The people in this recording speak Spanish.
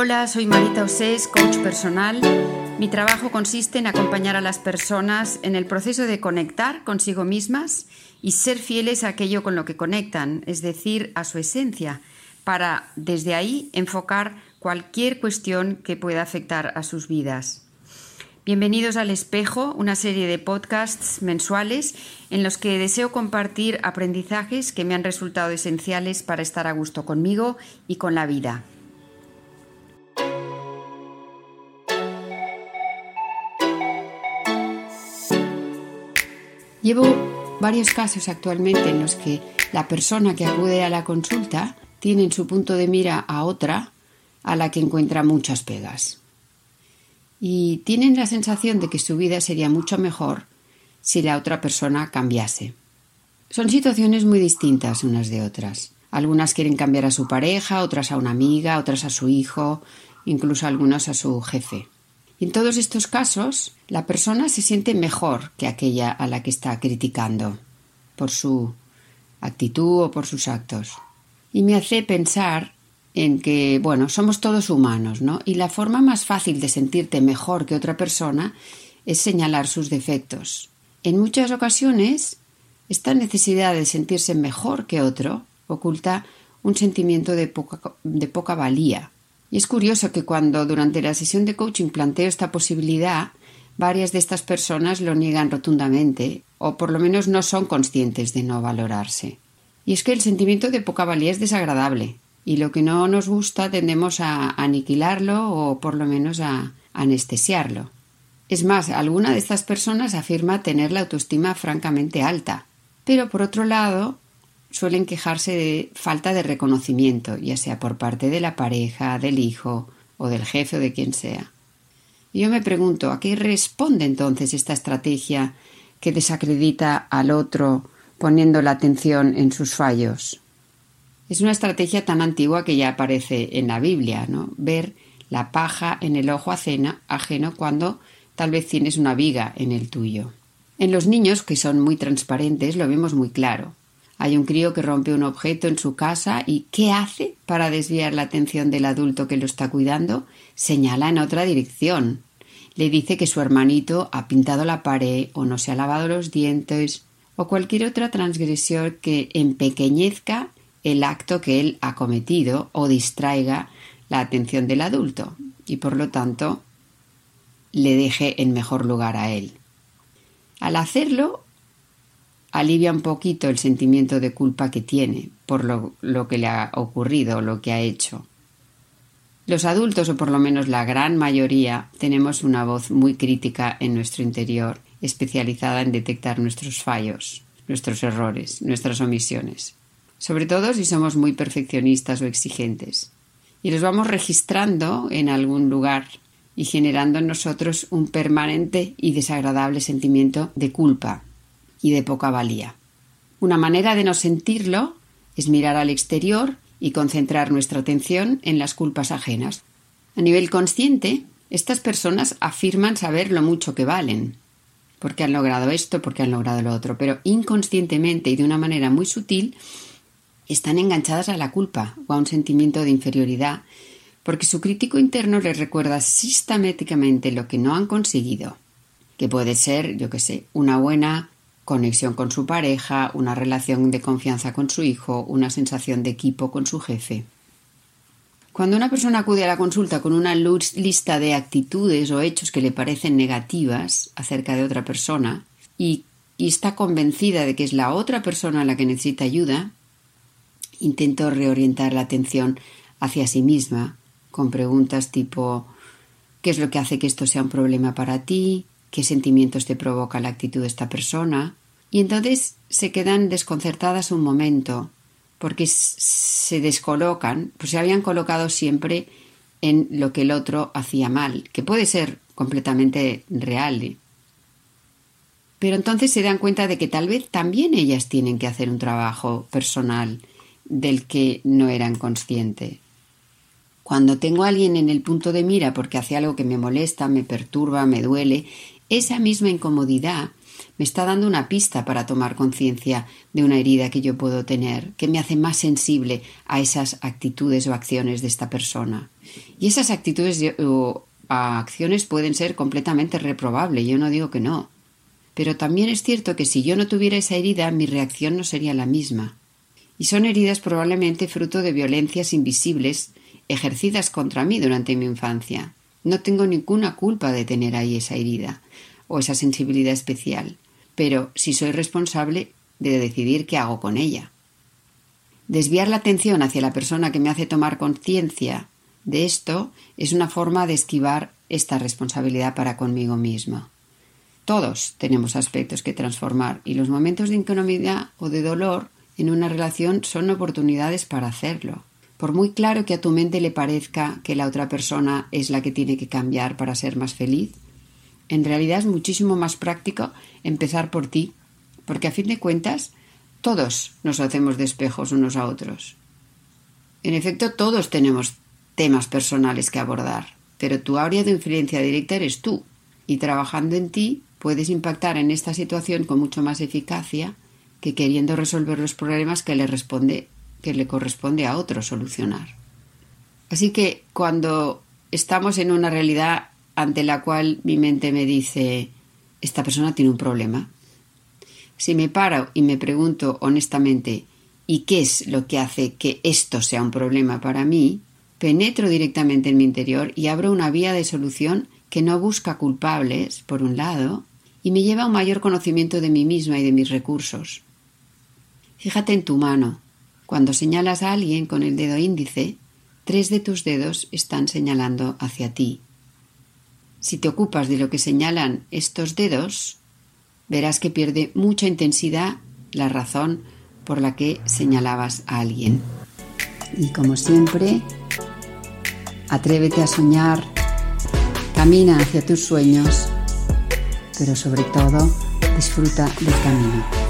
Hola, soy Marita Osés, coach personal. Mi trabajo consiste en acompañar a las personas en el proceso de conectar consigo mismas y ser fieles a aquello con lo que conectan, es decir, a su esencia, para desde ahí enfocar cualquier cuestión que pueda afectar a sus vidas. Bienvenidos al Espejo, una serie de podcasts mensuales en los que deseo compartir aprendizajes que me han resultado esenciales para estar a gusto conmigo y con la vida. Llevo varios casos actualmente en los que la persona que acude a la consulta tiene en su punto de mira a otra a la que encuentra muchas pegas y tienen la sensación de que su vida sería mucho mejor si la otra persona cambiase. Son situaciones muy distintas unas de otras. Algunas quieren cambiar a su pareja, otras a una amiga, otras a su hijo, incluso algunas a su jefe. En todos estos casos, la persona se siente mejor que aquella a la que está criticando, por su actitud o por sus actos. Y me hace pensar en que, bueno, somos todos humanos, ¿no? Y la forma más fácil de sentirte mejor que otra persona es señalar sus defectos. En muchas ocasiones, esta necesidad de sentirse mejor que otro oculta un sentimiento de poca, de poca valía. Y es curioso que cuando durante la sesión de coaching planteo esta posibilidad, varias de estas personas lo niegan rotundamente, o por lo menos no son conscientes de no valorarse. Y es que el sentimiento de poca valía es desagradable, y lo que no nos gusta tendemos a aniquilarlo o por lo menos a anestesiarlo. Es más, alguna de estas personas afirma tener la autoestima francamente alta, pero por otro lado suelen quejarse de falta de reconocimiento, ya sea por parte de la pareja, del hijo o del jefe o de quien sea. Y yo me pregunto, ¿a qué responde entonces esta estrategia que desacredita al otro poniendo la atención en sus fallos? Es una estrategia tan antigua que ya aparece en la Biblia, ¿no? Ver la paja en el ojo ajeno cuando tal vez tienes una viga en el tuyo. En los niños, que son muy transparentes, lo vemos muy claro. Hay un crío que rompe un objeto en su casa y ¿qué hace para desviar la atención del adulto que lo está cuidando? Señala en otra dirección. Le dice que su hermanito ha pintado la pared o no se ha lavado los dientes o cualquier otra transgresión que empequeñezca el acto que él ha cometido o distraiga la atención del adulto y por lo tanto le deje en mejor lugar a él. Al hacerlo, alivia un poquito el sentimiento de culpa que tiene por lo, lo que le ha ocurrido o lo que ha hecho. Los adultos, o por lo menos la gran mayoría, tenemos una voz muy crítica en nuestro interior, especializada en detectar nuestros fallos, nuestros errores, nuestras omisiones sobre todo si somos muy perfeccionistas o exigentes. Y los vamos registrando en algún lugar y generando en nosotros un permanente y desagradable sentimiento de culpa y de poca valía. Una manera de no sentirlo es mirar al exterior y concentrar nuestra atención en las culpas ajenas. A nivel consciente, estas personas afirman saber lo mucho que valen, porque han logrado esto, porque han logrado lo otro, pero inconscientemente y de una manera muy sutil están enganchadas a la culpa o a un sentimiento de inferioridad, porque su crítico interno les recuerda sistemáticamente lo que no han conseguido, que puede ser, yo qué sé, una buena conexión con su pareja, una relación de confianza con su hijo, una sensación de equipo con su jefe. Cuando una persona acude a la consulta con una lista de actitudes o hechos que le parecen negativas acerca de otra persona y, está convencida de que es la otra persona la que necesita ayuda, intento reorientar la atención hacia sí misma con preguntas tipo ¿qué es lo que hace que esto sea un problema para ti? ¿Qué sentimientos te provoca la actitud de esta persona? Y entonces se quedan desconcertadas un momento porque se descolocan, pues se habían colocado siempre en lo que el otro hacía mal, que puede ser completamente real. Pero entonces se dan cuenta de que tal vez también ellas tienen que hacer un trabajo personal del que no eran conscientes. Cuando tengo a alguien en el punto de mira porque hace algo que me molesta, me perturba, me duele, esa misma incomodidad me está dando una pista para tomar conciencia de una herida que yo puedo tener, que me hace más sensible a esas actitudes o acciones de esta persona. Y esas actitudes o acciones pueden ser completamente reprobables, yo no digo que no. Pero también es cierto que si yo no tuviera esa herida, mi reacción no sería la misma. Y son heridas probablemente fruto de violencias invisibles ejercidas contra mí durante mi infancia. No tengo ninguna culpa de tener ahí esa herida o esa sensibilidad especial pero si soy responsable de decidir qué hago con ella. Desviar la atención hacia la persona que me hace tomar conciencia de esto es una forma de esquivar esta responsabilidad para conmigo mismo. Todos tenemos aspectos que transformar y los momentos de incomodidad o de dolor en una relación son oportunidades para hacerlo. Por muy claro que a tu mente le parezca que la otra persona es la que tiene que cambiar para ser más feliz, en realidad es muchísimo más práctico empezar por ti, porque a fin de cuentas todos nos hacemos de espejos unos a otros. En efecto, todos tenemos temas personales que abordar, pero tu área de influencia directa eres tú, y trabajando en ti puedes impactar en esta situación con mucho más eficacia que queriendo resolver los problemas que le que le corresponde a otro solucionar. Así que cuando estamos en una realidad ante la cual mi mente me dice, esta persona tiene un problema. Si me paro y me pregunto honestamente, ¿y qué es lo que hace que esto sea un problema para mí? Penetro directamente en mi interior y abro una vía de solución que no busca culpables, por un lado, y me lleva a un mayor conocimiento de mí misma y de mis recursos. Fíjate en tu mano. Cuando señalas a alguien con el dedo índice, tres de tus dedos están señalando hacia ti. Si te ocupas de lo que señalan estos dedos, verás que pierde mucha intensidad la razón por la que señalabas a alguien. Y como siempre, atrévete a soñar, camina hacia tus sueños, pero sobre todo disfruta del camino.